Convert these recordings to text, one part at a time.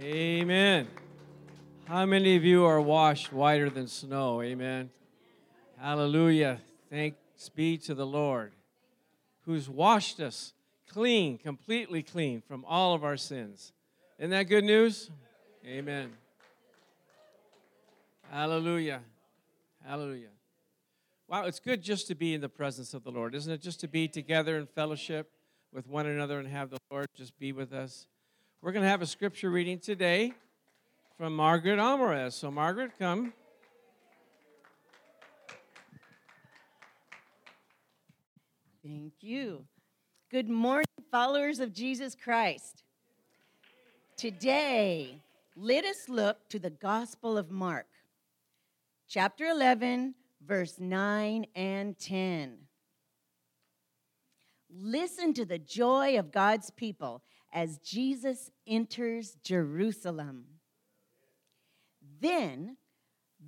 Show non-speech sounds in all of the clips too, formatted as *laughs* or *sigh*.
Amen. How many of you are washed whiter than snow? Amen. Hallelujah. Thanks be to the Lord who's washed us clean, completely clean from all of our sins. Isn't that good news? Amen. Hallelujah. Hallelujah. Wow, it's good just to be in the presence of the Lord, isn't it? Just to be together in fellowship with one another and have the Lord just be with us. We're going to have a scripture reading today from Margaret Alvarez. So, Margaret, come. Thank you. Good morning, followers of Jesus Christ. Today, let us look to the Gospel of Mark, chapter 11, verse 9 and 10. Listen to the joy of God's people as Jesus enters Jerusalem. Then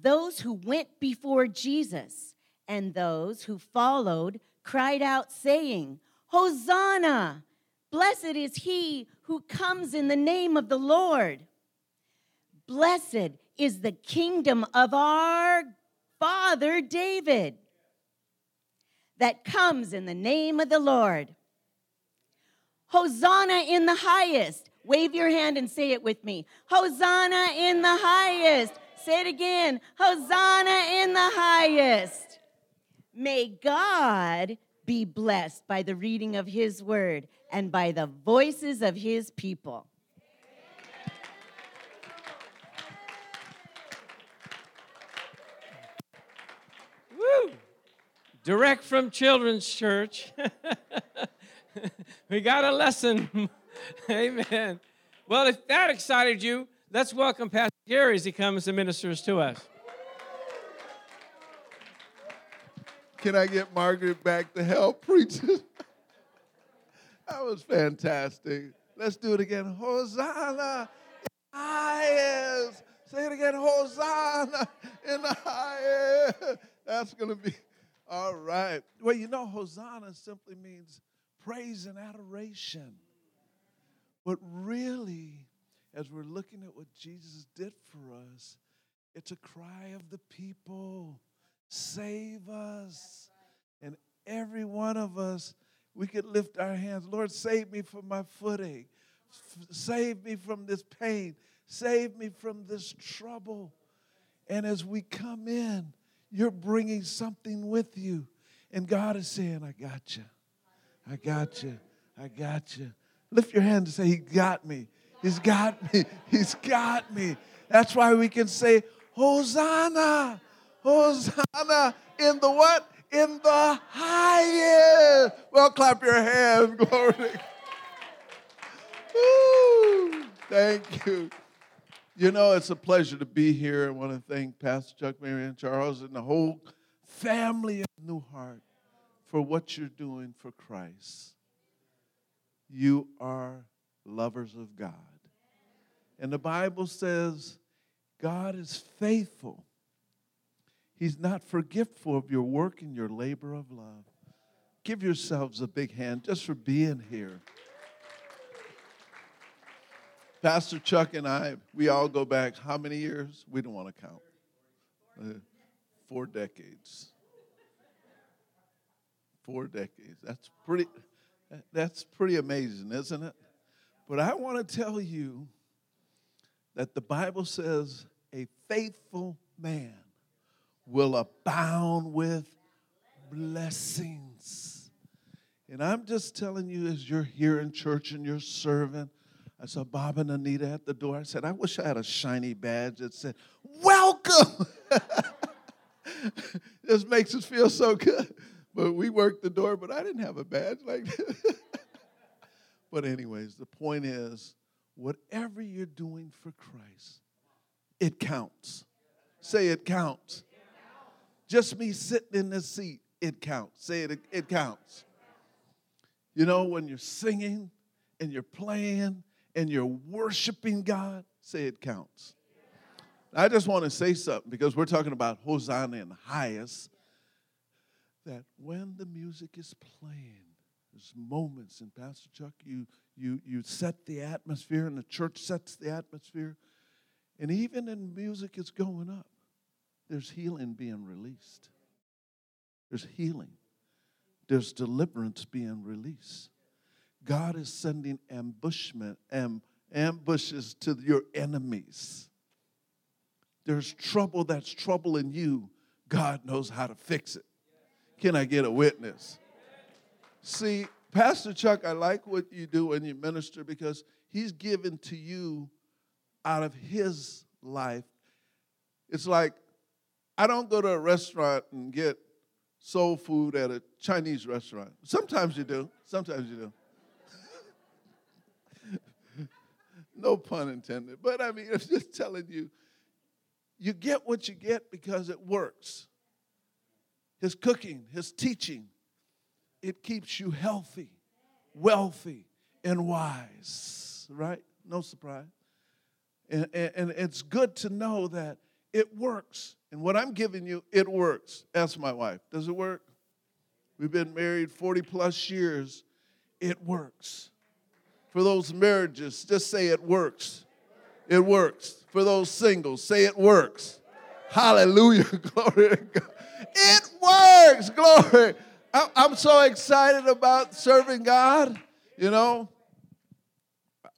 those who went before Jesus and those who followed cried out, saying, Hosanna! Blessed is he who comes in the name of the Lord. Blessed is the kingdom of our father David that comes in the name of the Lord. Hosanna in the highest. Wave your hand and say it with me. Hosanna in the highest. Say it again. Hosanna in the highest. May God be blessed by the reading of his word and by the voices of his people. Woo! Direct from Children's Church. *laughs* *laughs* we got a lesson. *laughs* Amen. Well, if that excited you, let's welcome Pastor Gary as he comes and ministers to us. Can I get Margaret back to help *laughs* preach? that was fantastic. Let's do it again. Hosanna in the highest. Say it again. Hosanna in the highest. That's going to be all right. Well, you know, Hosanna simply means praise and adoration. But really, as we're looking at what Jesus did for us, it's a cry of the people save us. And every one of us, we could lift our hands Lord, save me from my footache, save me from this pain, save me from this trouble. And as we come in, you're bringing something with you. And God is saying, I got you. I got you. I got you. Lift your hand and say, He got me. He's got me. *laughs* He's got me. That's why we can say, Hosanna. Hosanna in the what? In the highest. Well, clap your hands. *laughs* Glory. Woo. Thank you. You know, it's a pleasure to be here. I want to thank Pastor Chuck, Mary, and Charles, and the whole family of New Heart for what you're doing for Christ. You are lovers of God. And the Bible says God is faithful He's not forgetful of your work and your labor of love. Give yourselves a big hand just for being here. Pastor Chuck and I, we all go back how many years? We don't want to count. Uh, four decades. Four decades. That's pretty that's pretty amazing, isn't it? But I want to tell you that the Bible says a faithful man will abound with blessings. And I'm just telling you, as you're here in church and you're serving, I saw Bob and Anita at the door. I said, I wish I had a shiny badge that said, Welcome. *laughs* this makes us feel so good. But we worked the door, but I didn't have a badge like *laughs* that. but, anyways, the point is whatever you're doing for Christ, it counts. Say it counts. Just me sitting in this seat, it counts. Say it, it counts. You know, when you're singing and you're playing and you're worshiping God, say it counts. I just want to say something because we're talking about Hosanna in the highest. That when the music is playing, There's moments, and Pastor Chuck, you you you set the atmosphere, and the church sets the atmosphere. And even in music is going up, there's healing being released. There's healing. There's deliverance being released. God is sending ambushment and ambushes to your enemies. There's trouble that's troubling you. God knows how to fix it. Can I get a witness? See, Pastor Chuck, I like what you do when you minister because he's given to you out of his life. It's like I don't go to a restaurant and get soul food at a Chinese restaurant. Sometimes you do. Sometimes you do. *laughs* no pun intended. But I mean, *laughs* I'm just telling you, you get what you get because it works. His cooking, his teaching, it keeps you healthy, wealthy, and wise, right? No surprise. And, and, and, it's good to know that it works. And what I'm giving you, it works. Ask my wife. Does it work? We've been married 40 plus years. It works. For those marriages, just say it works. It works. For those singles, say it works. Hallelujah. *laughs* Glory to God. It works. Glory. I'm so excited about serving God. You know,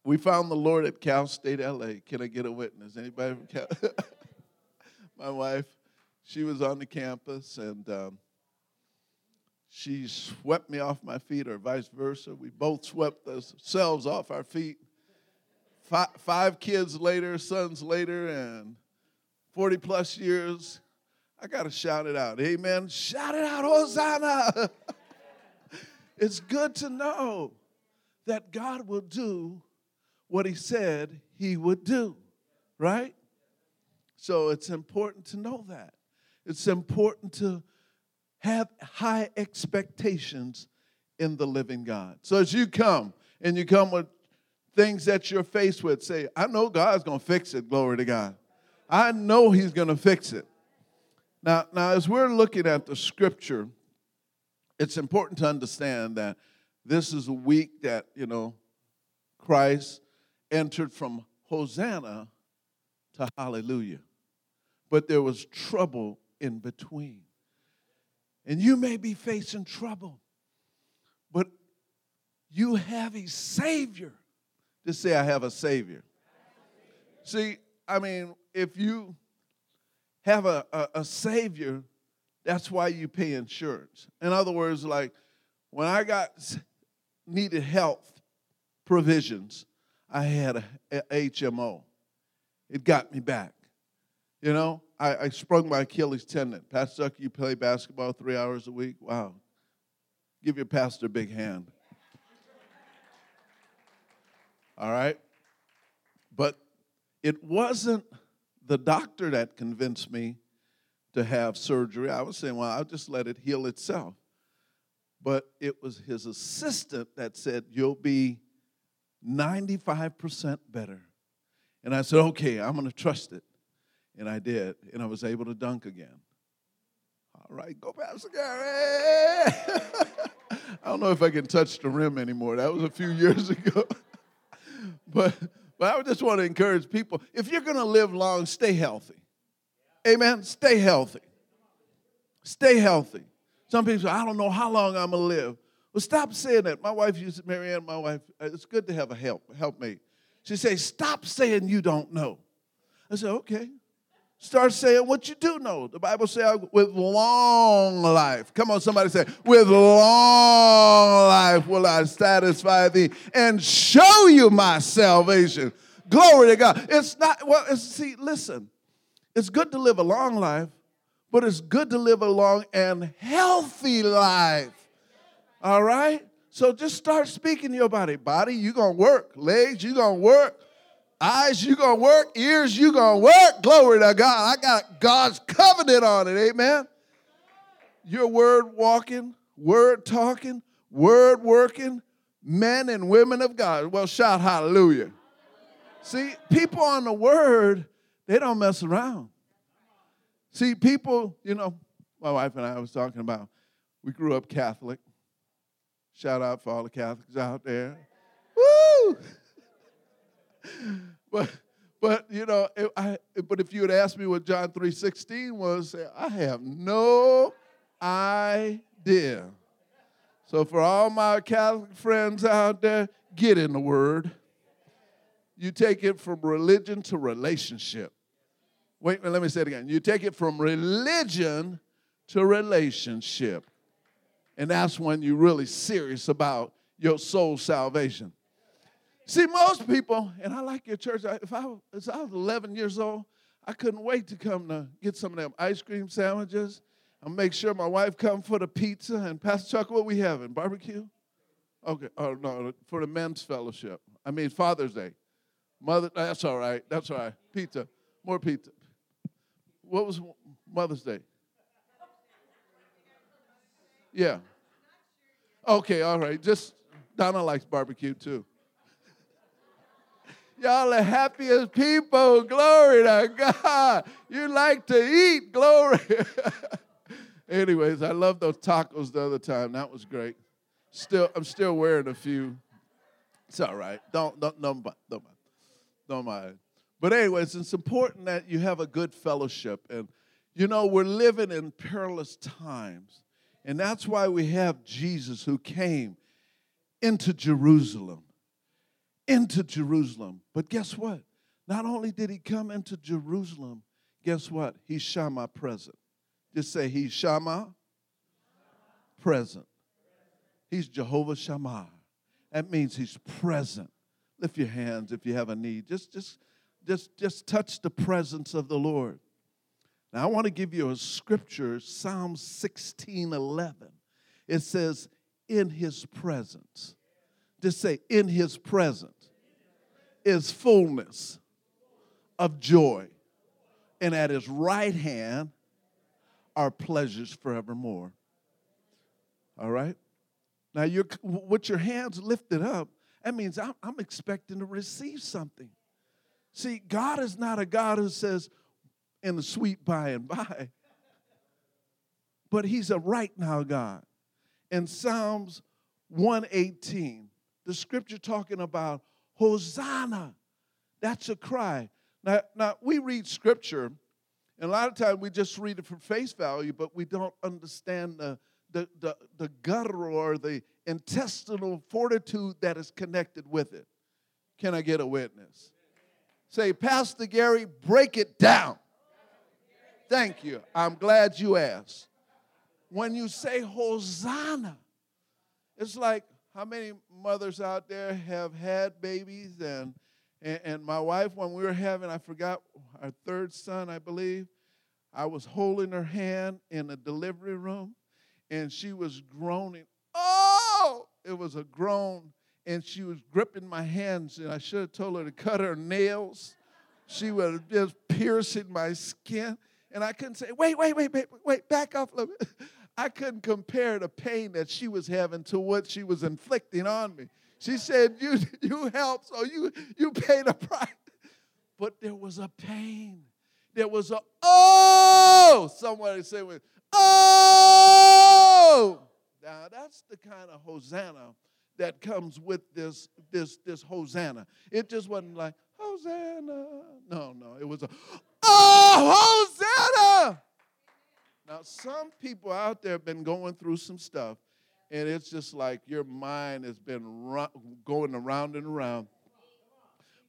we found the Lord at Cal State LA. Can I get a witness? Anybody from Cal? *laughs* My wife, she was on the campus and um, she swept me off my feet, or vice versa. We both swept ourselves off our feet. Five, five kids later, sons later, and 40 plus years, I got to shout it out. Amen. Shout it out, Hosanna. *laughs* it's good to know that God will do what He said He would do, right? So it's important to know that. It's important to have high expectations in the living God. So as you come and you come with things that you're faced with, say, I know God's going to fix it, glory to God. I know He's going to fix it. Now, now, as we're looking at the scripture, it's important to understand that this is a week that, you know, Christ entered from Hosanna to Hallelujah. But there was trouble in between. And you may be facing trouble, but you have a Savior. Just say, I have a Savior. See, I mean, if you have a, a, a Savior, that's why you pay insurance. In other words, like when I got needed health provisions, I had a, a HMO. It got me back. You know, I, I sprung my Achilles tendon. Pastor Zucker, you play basketball three hours a week? Wow. Give your pastor a big hand. All right? But it wasn't the doctor that convinced me to have surgery. I was saying, well, I'll just let it heal itself. But it was his assistant that said, you'll be 95% better. And I said, okay, I'm going to trust it. And I did. And I was able to dunk again. All right, go Pastor Gary. *laughs* I don't know if I can touch the rim anymore. That was a few years *laughs* ago. but but I just want to encourage people if you're going to live long, stay healthy. Amen. Stay healthy. Stay healthy. Some people say, I don't know how long I'm going to live. Well, stop saying that. My wife used to, Marianne, my wife, uh, it's good to have a help, helpmate. She says, Stop saying you don't know. I said, Okay. Start saying what you do know. The Bible says, with long life. Come on, somebody say, with long life will I satisfy thee and show you my salvation. Glory to God. It's not, well, it's, see, listen, it's good to live a long life, but it's good to live a long and healthy life. All right? So just start speaking to your body. Body, you're going to work. Legs, you're going to work. Eyes, you gonna work. Ears, you gonna work. Glory to God. I got God's covenant on it. Amen. Your word walking, word talking, word working, men and women of God. Well, shout hallelujah. See, people on the word, they don't mess around. See, people, you know, my wife and I was talking about, we grew up Catholic. Shout out for all the Catholics out there. Woo! But but you know, if I, but if you had asked me what John 3:16 was, I have no idea. So for all my Catholic friends out there, get in the word. You take it from religion to relationship. Wait, let me say it again. You take it from religion to relationship. And that's when you're really serious about your soul salvation. See, most people, and I like your church, if I, if I was 11 years old, I couldn't wait to come to get some of them ice cream sandwiches and make sure my wife come for the pizza. And Pastor Chuck, what we having? Barbecue? Okay. Oh, no, for the men's fellowship. I mean, Father's Day. Mother, that's all right. That's all right. Pizza. More pizza. What was Mother's Day? Yeah. Okay, all right. Just Donna likes barbecue too. Y'all the happiest people. Glory to God. You like to eat. Glory. *laughs* Anyways, I love those tacos the other time. That was great. Still, I'm still wearing a few. It's all right. Don't don't don't mind. Don't mind. Don't mind. But anyways, it's important that you have a good fellowship. And you know, we're living in perilous times. And that's why we have Jesus who came into Jerusalem. Into Jerusalem. But guess what? Not only did he come into Jerusalem, guess what? He's Shammah present. Just say, He's Shammah present. He's Jehovah Shammah. That means He's present. Lift your hands if you have a need. Just, just, just, just touch the presence of the Lord. Now, I want to give you a scripture, Psalm 16 11. It says, In his presence. Just say, In his presence is fullness of joy, and at his right hand are pleasures forevermore. All right? Now, you're, with your hands lifted up, that means I'm, I'm expecting to receive something. See, God is not a God who says, in the sweet by and by. *laughs* But he's a right now God. In Psalms 118, the scripture talking about Hosanna, that's a cry. Now, now we read scripture, and a lot of times we just read it for face value, but we don't understand the, the, the, the guttural or the intestinal fortitude that is connected with it. Can I get a witness? Say, Pastor Gary, break it down. Thank you. I'm glad you asked. When you say Hosanna, it's like how many mothers out there have had babies? And, and, and my wife when we were having I forgot our third son I believe I was holding her hand in the delivery room and she was groaning. Oh it was a groan and she was gripping my hands and I should have told her to cut her nails. She was just piercing my skin and I couldn't say, wait, wait, wait, wait, wait, back off a little bit. I couldn't compare the pain that she was having to what she was inflicting on me. She said, You you helped, so you you paid a price. But there was a pain. There was a oh, somebody say oh. Now that's the kind of hosanna that comes with this this this hosanna. It just wasn't like hosanna. No, no, it was a Oh, Hosanna! Now, some people out there have been going through some stuff, and it's just like your mind has been run, going around and around.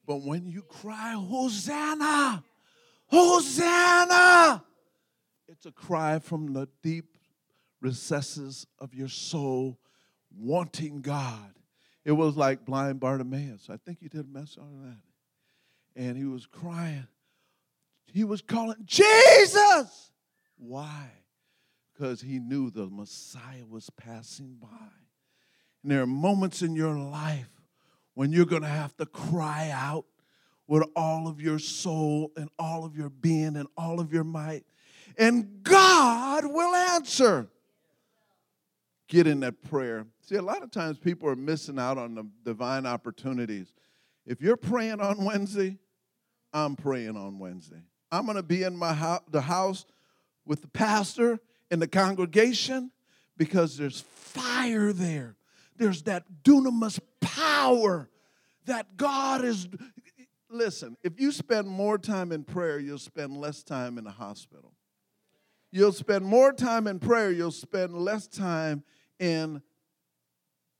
But when you cry, Hosanna! Hosanna! It's a cry from the deep recesses of your soul, wanting God. It was like blind Bartimaeus. I think he did a mess on that. And he was crying, he was calling Jesus. Why? Because he knew the Messiah was passing by. And there are moments in your life when you're going to have to cry out with all of your soul and all of your being and all of your might. And God will answer. Get in that prayer. See, a lot of times people are missing out on the divine opportunities. If you're praying on Wednesday, I'm praying on Wednesday. I'm going to be in my house, the house with the pastor and the congregation because there's fire there. there's that dunamis power that God is. Listen, if you spend more time in prayer, you'll spend less time in the hospital. You'll spend more time in prayer, you'll spend less time in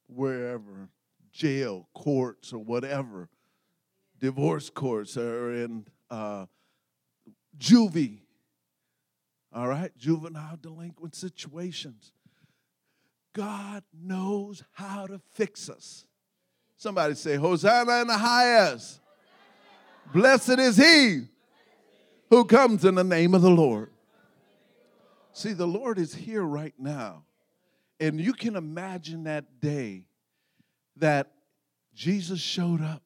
wherever, jail, courts, or whatever, divorce courts, or in uh, juvie, all right, juvenile delinquent situations. God knows how to fix us. Somebody say, Hosanna in the highest. Blessed is he who comes in the name of the Lord. See, the Lord is here right now. And you can imagine that day that Jesus showed up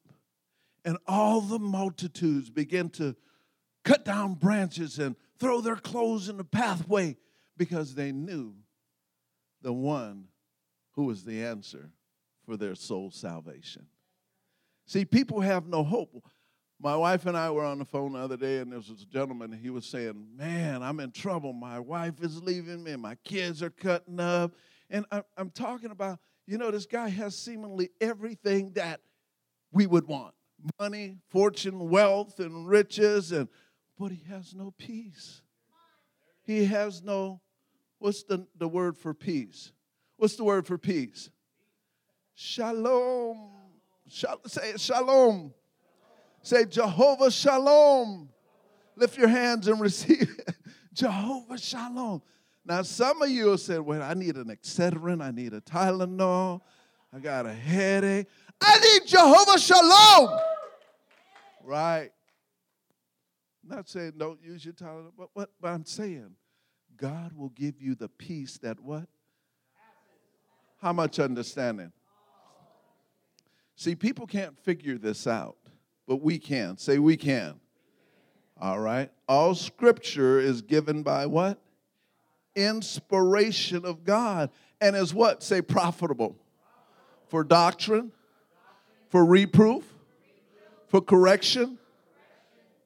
and all the multitudes began to cut down branches and throw their clothes in the pathway because they knew the one who was the answer for their soul salvation. See, people have no hope. My wife and I were on the phone the other day, and there was a gentleman, he was saying, Man, I'm in trouble. My wife is leaving me, my kids are cutting up. And I'm talking about, you know, this guy has seemingly everything that we would want money, fortune, wealth, and riches, and but he has no peace. He has no, what's the, the word for peace? What's the word for peace? Shalom. Shal- say shalom. Say Jehovah Shalom. Lift your hands and *laughs* receive Jehovah Shalom. Now, some of you have said, well, I need an Excedrin, I need a Tylenol, I got a headache. I need Jehovah Shalom. Right. Not saying don't use your Tylenol, but, what, but I'm saying God will give you the peace that what? How much understanding? See, people can't figure this out, but we can. Say, we can. All right. All scripture is given by what? Inspiration of God. And is what? Say, profitable. For doctrine, for reproof, for correction,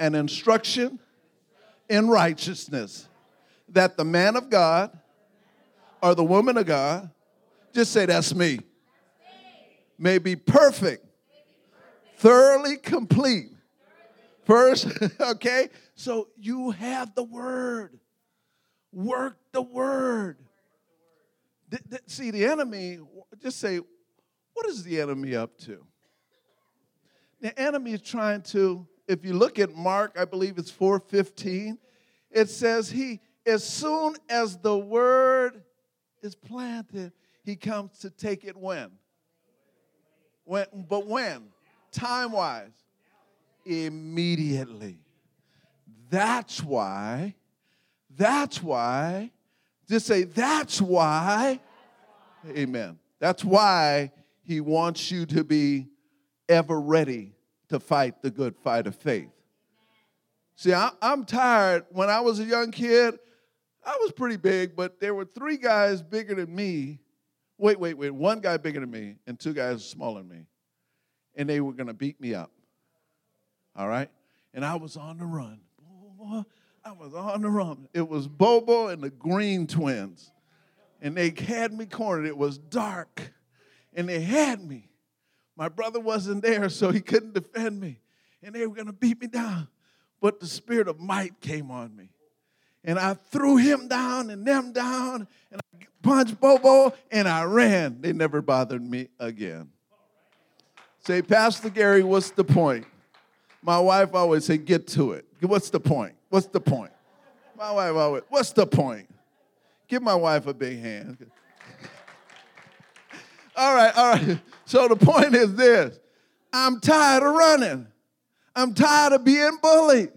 and instruction in righteousness. That the man of God or the woman of God, just say, That's me may be perfect, thoroughly complete. First, *laughs* okay? So you have the word. Work the word. See, the enemy, just say, what is the enemy up to? The enemy is trying to, if you look at Mark, I believe it's 4:15, it says he, as soon as the word is planted, he comes to take it when? When, but when? Time wise. Immediately. That's why, that's why, just say, that's why, amen. That's why he wants you to be ever ready to fight the good fight of faith. See, I, am tired. When I was a young kid, I was pretty big, but there were three guys bigger than me wait, wait, wait, one guy bigger than me and two guys smaller than me. And they were going to beat me up. All right? And I was on the run. I was on the run. It was Bobo and the Green Twins. And they had me cornered. It was dark. And they had me. My brother wasn't there, so he couldn't defend me. And they were going to beat me down. But the spirit of might came on me. And I threw him down and them down. And I punched Bobo and I ran. They never bothered me again. Say, Pastor Gary, what's the point? My wife always say, get to it. What's the point? What's the point? My wife always, what's the point? Give my wife a big hand. All right, all right. *laughs* So the point is this I'm tired of running, I'm tired of being bullied.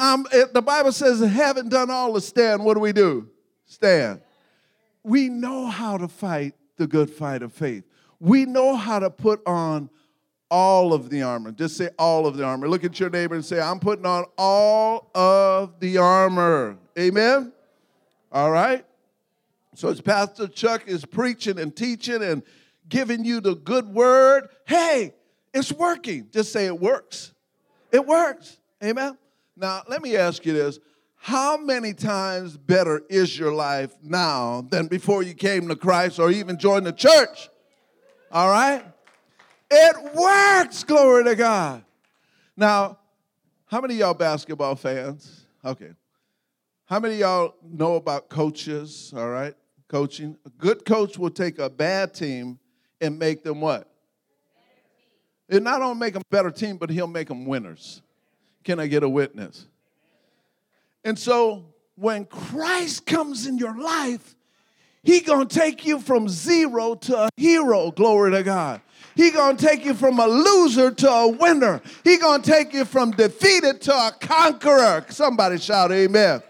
Um, it, the Bible says, haven't done all to stand, what do we do? Stand we know how to fight the good fight of faith. We know how to put on all of the armor. Just say all of the armor. Look at your neighbor and say, I'm putting on all of the armor. Amen? All right? So as Pastor Chuck is preaching and teaching and giving you the good word, hey, it's working. Just say it works. It works. Amen? Now, let me ask you this how many times better is your life now than before you came to Christ or even joined the church? All right? It works, glory to God. Now, how many y'all basketball fans? Okay. How many y'all know about coaches? All right, coaching. A good coach will take a bad team and make them what? It not only make them a better team, but he'll make them winners. Can I get a witness? And so when Christ comes in your life, he gonna take you from zero to a hero, glory to God. He gonna take you from a loser to a winner. He gonna take you from defeated to a conqueror. Somebody shout amen.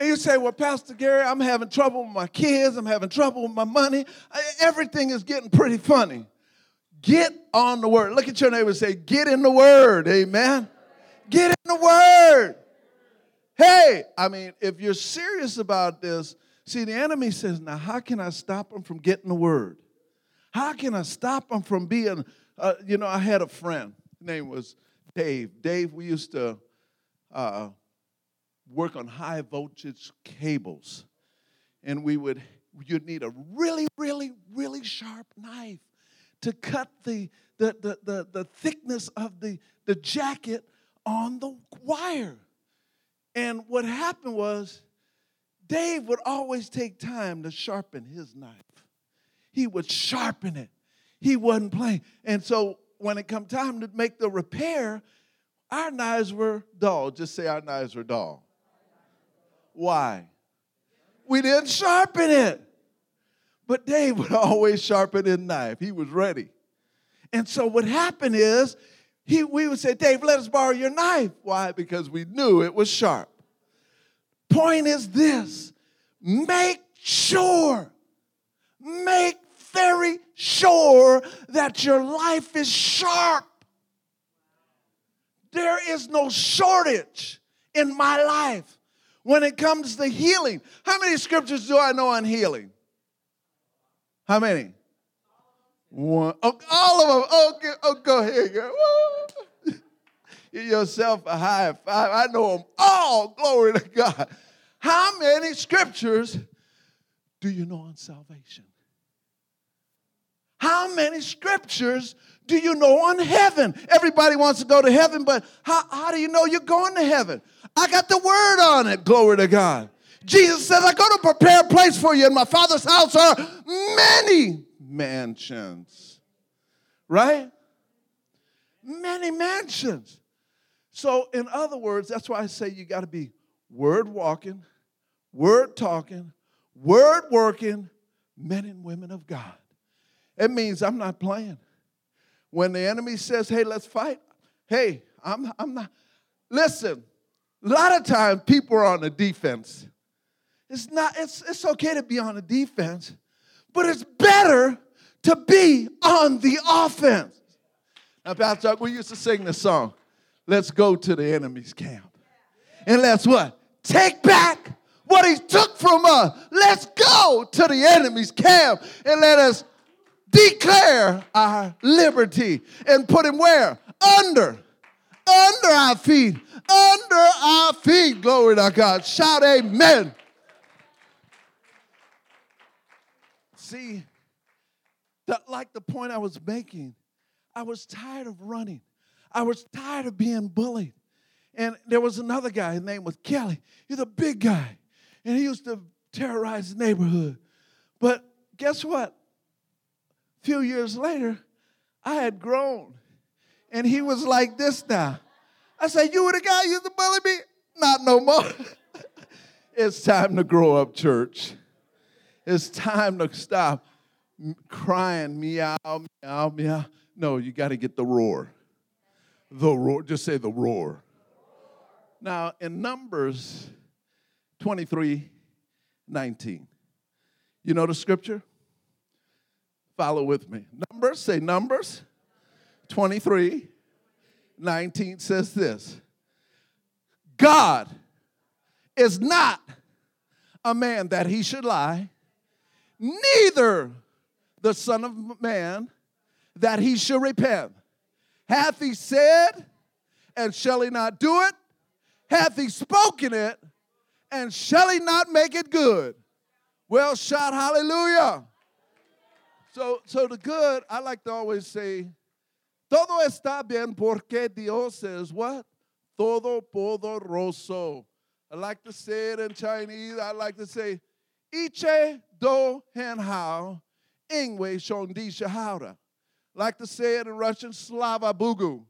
And you say, Well, Pastor Gary, I'm having trouble with my kids, I'm having trouble with my money. Everything is getting pretty funny. Get on the word. Look at your neighbor and say, Get in the word. Amen. Get in the word. Hey, I mean, if you're serious about this, see, the enemy says, Now, how can I stop them from getting the word? How can I stop them from being, uh, you know, I had a friend, his name was Dave. Dave, we used to uh, work on high voltage cables. And we would, you'd need a really, really, really sharp knife to cut the, the, the, the, the thickness of the, the jacket on the wire. And what happened was, Dave would always take time to sharpen his knife. He would sharpen it. He wasn't playing. And so when it come time to make the repair, our knives were dull. Just say our knives were dull. Why? We didn't sharpen it. But Dave would *laughs* always sharpen his knife. He was ready. And so what happened is he, we would say, Dave, let us borrow your knife. Why? Because we knew it was sharp. Point is this make sure, make very sure that your life is sharp. There is no shortage in my life when it comes to healing. How many scriptures do I know on healing? How many? One. Oh, all of them. Oh, go, oh, go ahead, girl. *laughs* Give yourself a high five. I know them all. Glory to God. How many scriptures do you know on salvation? How many scriptures do you know on heaven? Everybody wants to go to heaven, but how, how do you know you're going to heaven? I got the word on it. Glory to God. Jesus says, I go to prepare a place for you. In my father's house are many mansions. Right? Many mansions. So, in other words, that's why I say you got to be word walking, word talking, word working men and women of God. It means I'm not playing. When the enemy says, hey, let's fight, hey, I'm, I'm not. Listen, a lot of times people are on the defense. It's not, it's, it's okay to be on the defense, but it's better to be on the offense. Now, Pastor we used to sing this song. Let's go to the enemy's camp. And let's what? Take back what he took from us. Let's go to the enemy's camp and let us declare our liberty and put him where? Under. Under our feet. Under our feet. Glory to God. Shout amen. See, that like the point I was making, I was tired of running. I was tired of being bullied. And there was another guy, his name was Kelly. He's a big guy. And he used to terrorize the neighborhood. But guess what? A few years later, I had grown. And he was like this now. I said, You were the guy used to bully me? Not no more. *laughs* it's time to grow up, church. It's time to stop crying, meow, meow, meow. No, you got to get the roar. The roar. Just say the roar. Now, in Numbers 23 19, you know the scripture? Follow with me. Numbers, say Numbers 23 19 says this God is not a man that he should lie, neither the Son of Man that he should repent. Hath he said, and shall he not do it? Hath he spoken it, and shall he not make it good? Well, shout hallelujah. So, so the good, I like to always say, todo está bien porque Dios es what? Todo poderoso. I like to say it in Chinese. I like to say, Iche do hen hao, ingwe shondi shahara. Like to say it in Russian, Slava Bugu.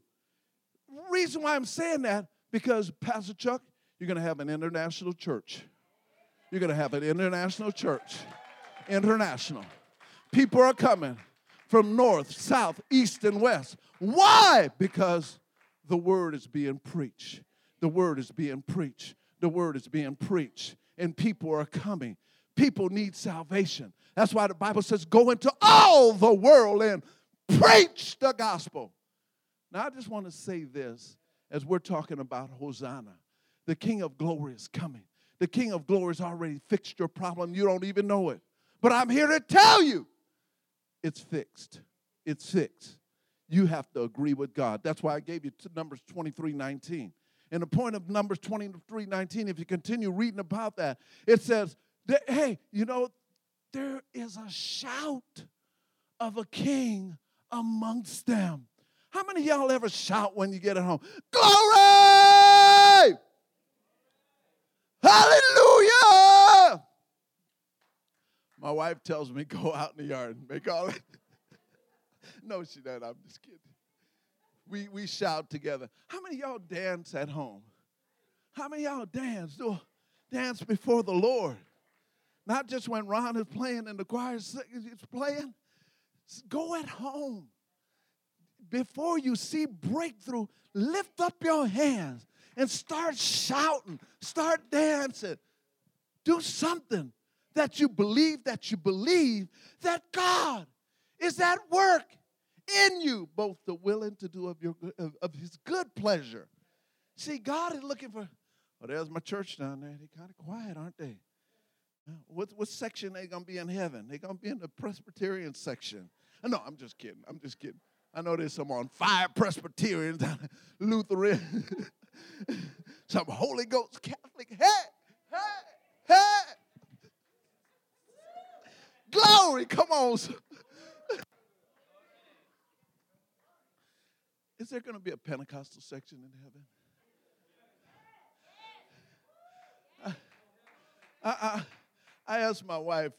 Reason why I'm saying that, because Pastor Chuck, you're going to have an international church. You're going to have an international church. International. People are coming from north, south, east, and west. Why? Because the word is being preached. The word is being preached. The word is being preached. And people are coming. People need salvation. That's why the Bible says, go into all the world and preach the gospel. Now, I just want to say this as we're talking about Hosanna. The King of glory is coming. The King of glory has already fixed your problem. You don't even know it. But I'm here to tell you it's fixed. It's fixed. You have to agree with God. That's why I gave you Numbers 23 19. And the point of Numbers 23 19, if you continue reading about that, it says, hey, you know, there is a shout of a king amongst them. How many y'all ever shout when you get at home? Glory! Hallelujah! My wife tells me go out in the yard and make all that. *laughs* no, she doesn't. I'm just kidding. We we shout together. How many y'all dance at home? How many y'all dance? Do dance before the Lord? Not just when Ron is playing and the choir is playing. Go at home. Before you see breakthrough, lift up your hands and start shouting, start dancing. Do something that you believe, that you believe that God is at work in you, both the willing to do of, your, of, of his good pleasure. See, God is looking for, oh, there's my church down there. They're kind of quiet, aren't they? What, what section they going to be in heaven? They're going to be in the Presbyterian section. Uh, no, I'm just kidding. I'm just kidding. I know there's some on fire Presbyterians, Lutheran, *laughs* some Holy Ghost Catholic. Hey, hey, hey. Glory, come on. Is there going to be a Pentecostal section in heaven? I, I, I asked my wife,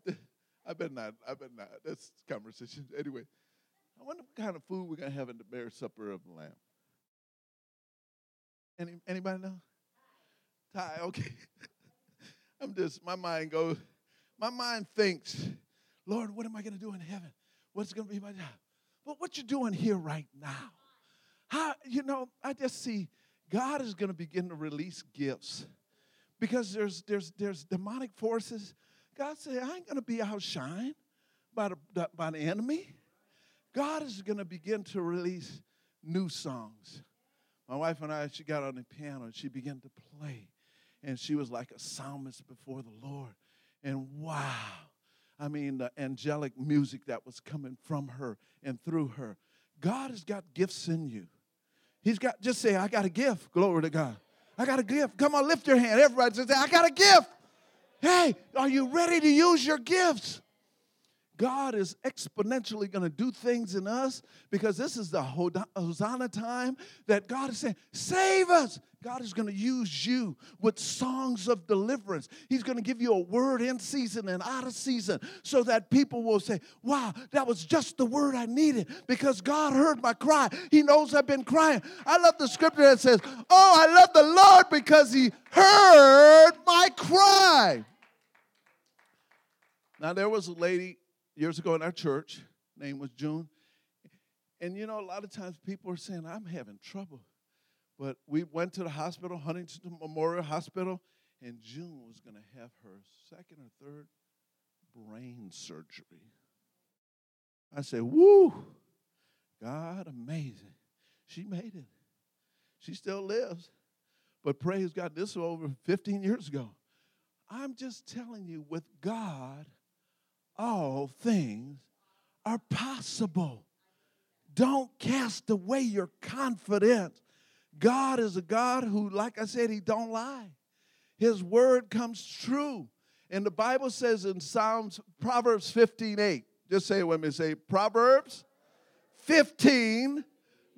I bet not, I bet not. That's conversation. Anyway, I wonder what kind of food we're going to have in the marriage supper of the Lamb. Any, anybody know? Thai, okay. *laughs* I'm just, my mind goes, my mind thinks, Lord, what am I going to do in heaven? What's going to be my job? But what you're doing here right now? How, you know, I just see God is going to begin to release gifts because there's, there's, there's demonic forces. God said, I ain't going to be outshined by the, by the enemy. God is going to begin to release new songs. My wife and I, she got on the piano and she began to play. And she was like a psalmist before the Lord. And wow, I mean, the angelic music that was coming from her and through her. God has got gifts in you. He's got, just say, I got a gift. Glory to God. I got a gift. Come on, lift your hand. Everybody say, I got a gift. Hey, are you ready to use your gifts? God is exponentially going to do things in us because this is the Hosanna time that God is saying, Save us. God is going to use you with songs of deliverance. He's going to give you a word in season and out of season so that people will say, Wow, that was just the word I needed because God heard my cry. He knows I've been crying. I love the scripture that says, Oh, I love the Lord because He heard my cry. Now, there was a lady years ago in our church. Name was June. And you know, a lot of times people are saying, I'm having trouble. But we went to the hospital, Huntington Memorial Hospital, and June was going to have her second or third brain surgery. I said, Woo, God, amazing. She made it. She still lives. But praise God, this was over 15 years ago. I'm just telling you, with God, all things are possible. Don't cast away your confidence. God is a God who, like I said, he don't lie. His word comes true. And the Bible says in Psalms, Proverbs 15, 8, Just say it with me. Say Proverbs 15,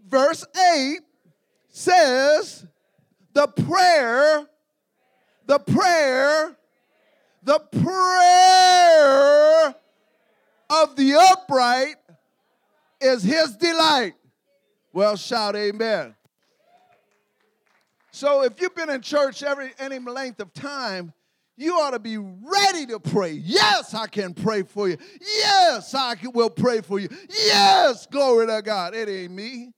verse 8 says, The prayer, the prayer, the prayer of the upright is his delight. Well, shout amen. So if you've been in church every any length of time, you ought to be ready to pray. Yes, I can pray for you. Yes, I can, will pray for you. Yes, glory to God. It ain't me.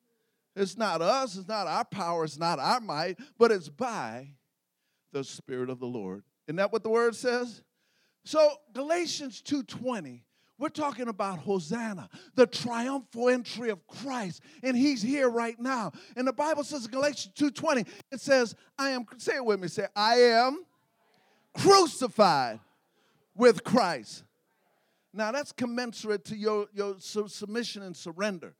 It's not us. It's not our power. It's not our might, but it's by the Spirit of the Lord. Isn't that what the word says? So Galatians 2:20 we're talking about Hosanna, the triumphal entry of Christ, and he's here right now. And the Bible says in Galatians 2:20, it says, I am, say it with me, say, I am crucified with Christ. Now that's commensurate to your, your submission and surrender.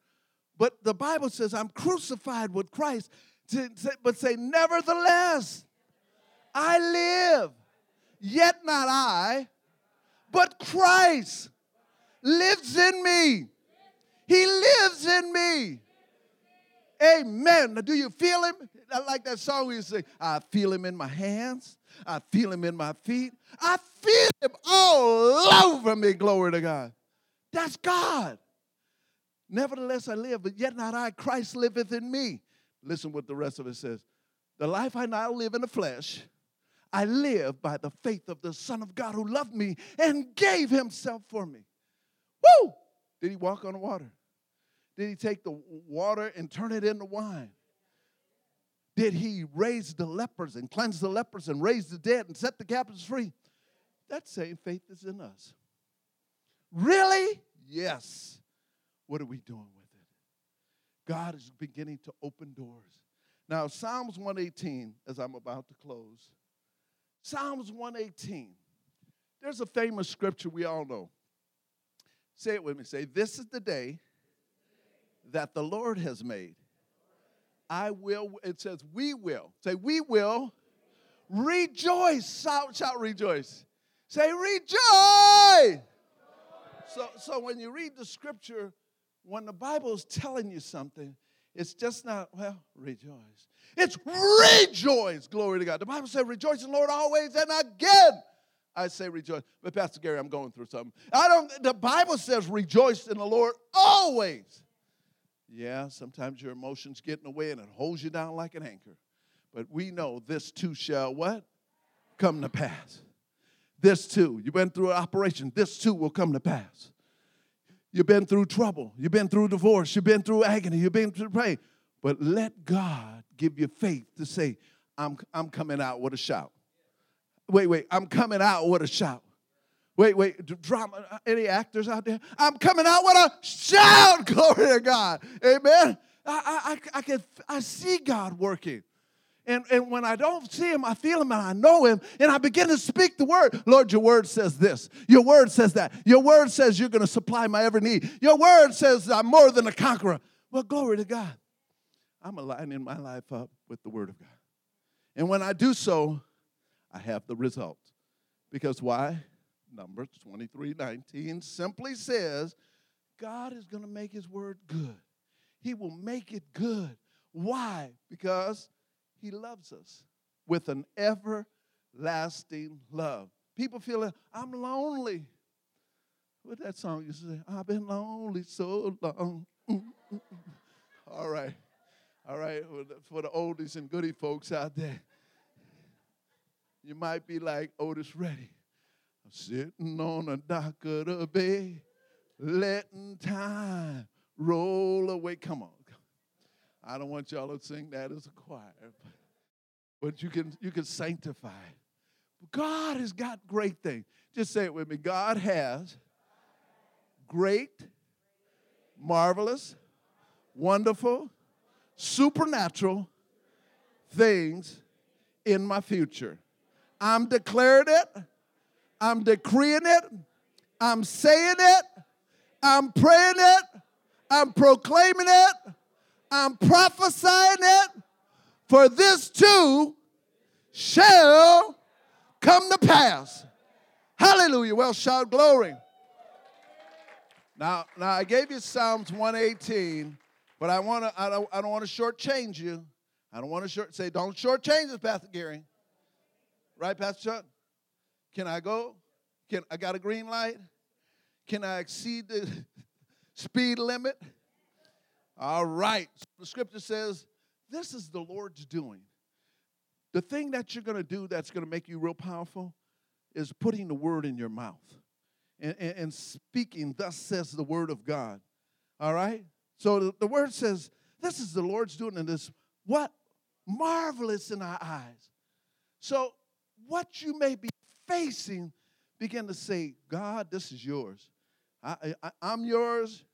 But the Bible says, I'm crucified with Christ. But say, nevertheless, I live, yet not I, but Christ lives in me. He lives in me. Amen. Now, do you feel him? I like that song we say, I feel him in my hands. I feel him in my feet. I feel him all over me. Glory to God. That's God. Nevertheless, I live, but yet not I. Christ liveth in me. Listen what the rest of it says. The life I now live in the flesh, I live by the faith of the Son of God who loved me and gave himself for me. Woo! Did he walk on the water? Did he take the water and turn it into wine? Did he raise the lepers and cleanse the lepers and raise the dead and set the captives free? That same faith is in us. Really? Yes. What are we doing with it? God is beginning to open doors. Now, Psalms 118, as I'm about to close, Psalms 118, there's a famous scripture we all know. Say it with me. Say, This is the day that the Lord has made. I will, it says, we will. Say, we will rejoice. Shout, shout, rejoice. Say, rejoice. So, so when you read the scripture, when the Bible is telling you something, it's just not, well, rejoice. It's rejoice. Glory to God. The Bible said, rejoice in the Lord always and again. I say rejoice. But Pastor Gary, I'm going through something. I don't, the Bible says rejoice in the Lord always. Yeah, sometimes your emotions get in the way and it holds you down like an anchor. But we know this too shall what? Come to pass. This too. You've been through an operation. This too will come to pass. You've been through trouble. You've been through divorce. You've been through agony. You've been through pain. But let God give you faith to say, I'm, I'm coming out with a shout. Wait, wait, I'm coming out with a shout. Wait, wait, drama, uh, any actors out there? I'm coming out with a shout, *laughs* glory to God. Amen. I, I, I, can, I see God working. And, and when I don't see him, I feel him and I know him, and I begin to speak the word. Lord, your word says this. Your word says that. Your word says you're going to supply my every need. Your word says I'm more than a conqueror. Well, glory to God. I'm aligning my life up with the word of God. And when I do so, I have the result. Because why? Numbers 23 19 simply says, God is going to make his word good. He will make it good. Why? Because he loves us with an everlasting love. People feel like, I'm lonely. What that song used to say? I've been lonely so long. *laughs* All right. All right. For the oldies and goody folks out there, you might be like Otis Redding. I'm sitting on a dock of the bay, letting time roll away. Come on. I don't want y'all to sing that as a choir, but you can you can sanctify. God has got great things. Just say it with me. God has great, marvelous, wonderful, supernatural things in my future. I'm declaring it. I'm decreeing it. I'm saying it. I'm praying it. I'm proclaiming it. I'm prophesying it. For this too shall come to pass. Hallelujah. Well, shout glory. Now, now I gave you Psalms 118, but I want to. I don't. I don't want to shortchange you. I don't want to short say. Don't shortchange us, Pastor Gary. Right, Pastor Chuck? Can I go? Can I got a green light? Can I exceed the *laughs* speed limit? All right. So the scripture says, "This is the Lord's doing." The thing that you're going to do that's going to make you real powerful is putting the word in your mouth and, and, and speaking, thus says the word of God. All right? So the, the word says, This is the Lord's doing, and this what? Marvelous in our eyes. So, what you may be facing, begin to say, God, this is yours. I, I, I'm yours.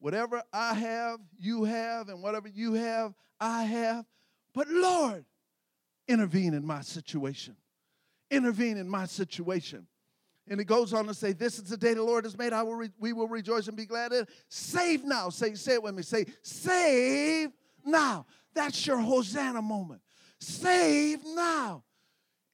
Whatever I have, you have, and whatever you have, I have. But Lord, intervene in my situation. Intervene in my situation. And it goes on to say, This is the day the Lord has made. I will re- we will rejoice and be glad in. Save now. Say, say it with me. Say, save now. That's your Hosanna moment. Save now.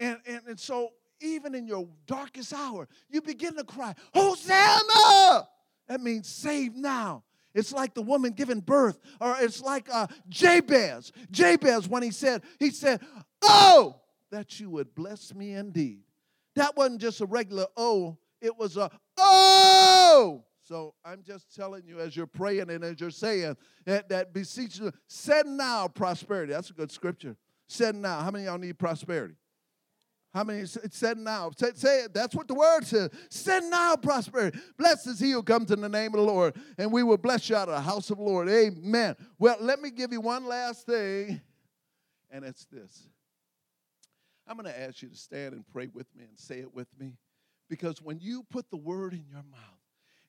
And, and, and so, even in your darkest hour, you begin to cry, Hosanna! That means save now. It's like the woman giving birth, or it's like uh, Jabez. Jabez, when he said, he said, Oh, that you would bless me indeed. That wasn't just a regular oh, it was a oh. So I'm just telling you as you're praying and as you're saying that, that beseech send now prosperity. That's a good scripture. Send now. How many y'all need prosperity? How many said now? Say, say, it. That's what the word says. Send now prosperity. Blessed is he who comes in the name of the Lord, and we will bless you out of the house of the Lord. Amen. Well, let me give you one last thing, and it's this. I'm going to ask you to stand and pray with me and say it with me. Because when you put the word in your mouth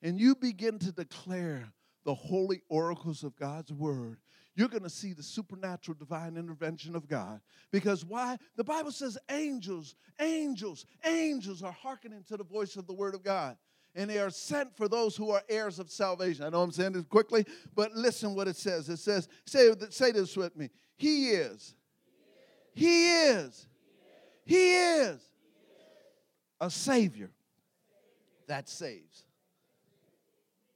and you begin to declare the holy oracles of God's word, you're going to see the supernatural divine intervention of God. Because why? The Bible says angels, angels, angels are hearkening to the voice of the word of God. And they are sent for those who are heirs of salvation. I know I'm saying this quickly, but listen what it says. It says, say, say this with me. He is. He is he is a Savior that saves.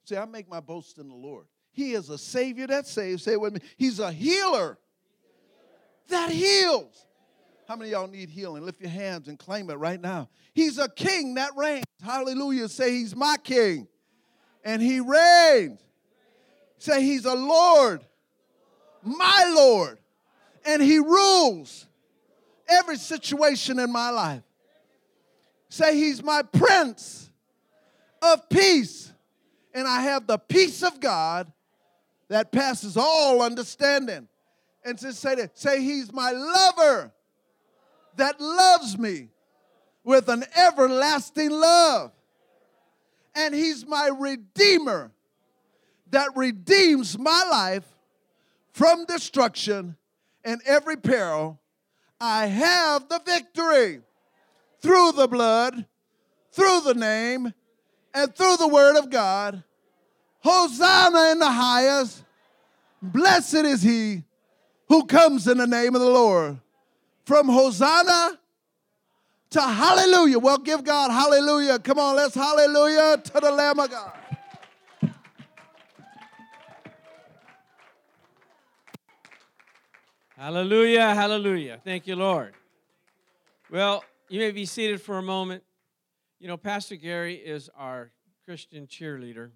See, I make my boast in the Lord. He is a Savior that saves. Say it with me. He's a healer that heals. How many y'all need healing? Lift your hands and claim it right now. He's a king that reigns. Hallelujah. Say, He's my king. And He reigns. Say, He's a Lord, my Lord. And He rules every situation in my life. Say, He's my Prince of Peace. And I have the peace of God that passes all understanding. And to say that, say, He's my lover that loves me with an everlasting love. And He's my Redeemer that redeems my life from destruction and every peril I have the victory through the blood, through the name, and through the word of God. Hosanna in the highest. Blessed is he who comes in the name of the Lord. From Hosanna to hallelujah. Well, give God hallelujah. Come on, let's hallelujah to the Lamb of God. Hallelujah, hallelujah. Thank you, Lord. Well, you may be seated for a moment. You know, Pastor Gary is our Christian cheerleader.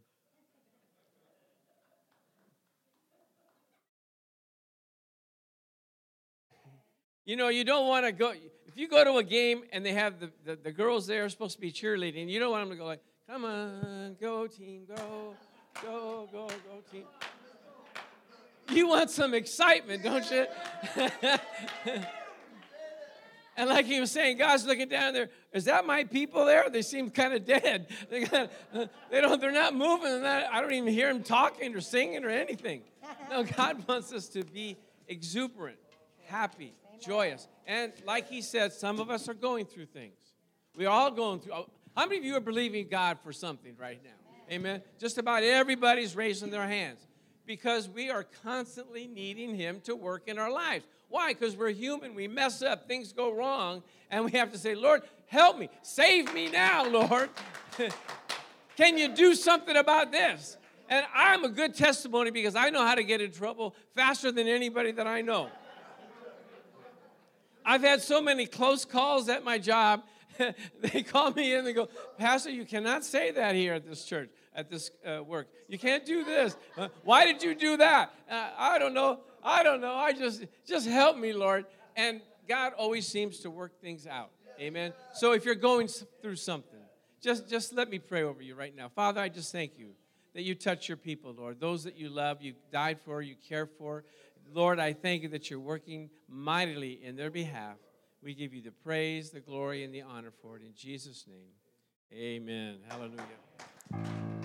You know, you don't want to go, if you go to a game and they have the, the, the girls there are supposed to be cheerleading, you don't want them to go like, come on, go team, go, go, go, go team. You want some excitement, don't you? *laughs* and like he was saying, God's looking down there. Is that my people there? They seem kind of dead. *laughs* They, got, they don't. They're not moving. I don't even hear them talking or singing or anything. No, God *laughs* wants us to be exuberant, happy, joyous, and like He said, some of us are going through things. We're all going through. Oh, how many of you are believing God for something right now? Amen. Just about everybody's raising their hands because we are constantly needing Him to work in our lives. Why? Because we're human. We mess up, things go wrong, and we have to say, Lord, help me. Save me now, Lord. *laughs* Can you do something about this? And I'm a good testimony because I know how to get in trouble faster than anybody that I know. I've had so many close calls at my job. *laughs* they call me in and go, Pastor, you cannot say that here at this church, at this uh, work. You can't do this. Uh, why did you do that? Uh, I don't know. I don't know. I just, just help me, Lord. And God always seems to work things out. Amen. So if you're going through something, just, just let me pray over you right now. Father, I just thank you that you touch your people, Lord. Those that you love, you died for, you care for. Lord, I thank you that you're working mightily in their behalf. We give you the praise, the glory, and the honor for it in Jesus' name. Amen. Hallelujah.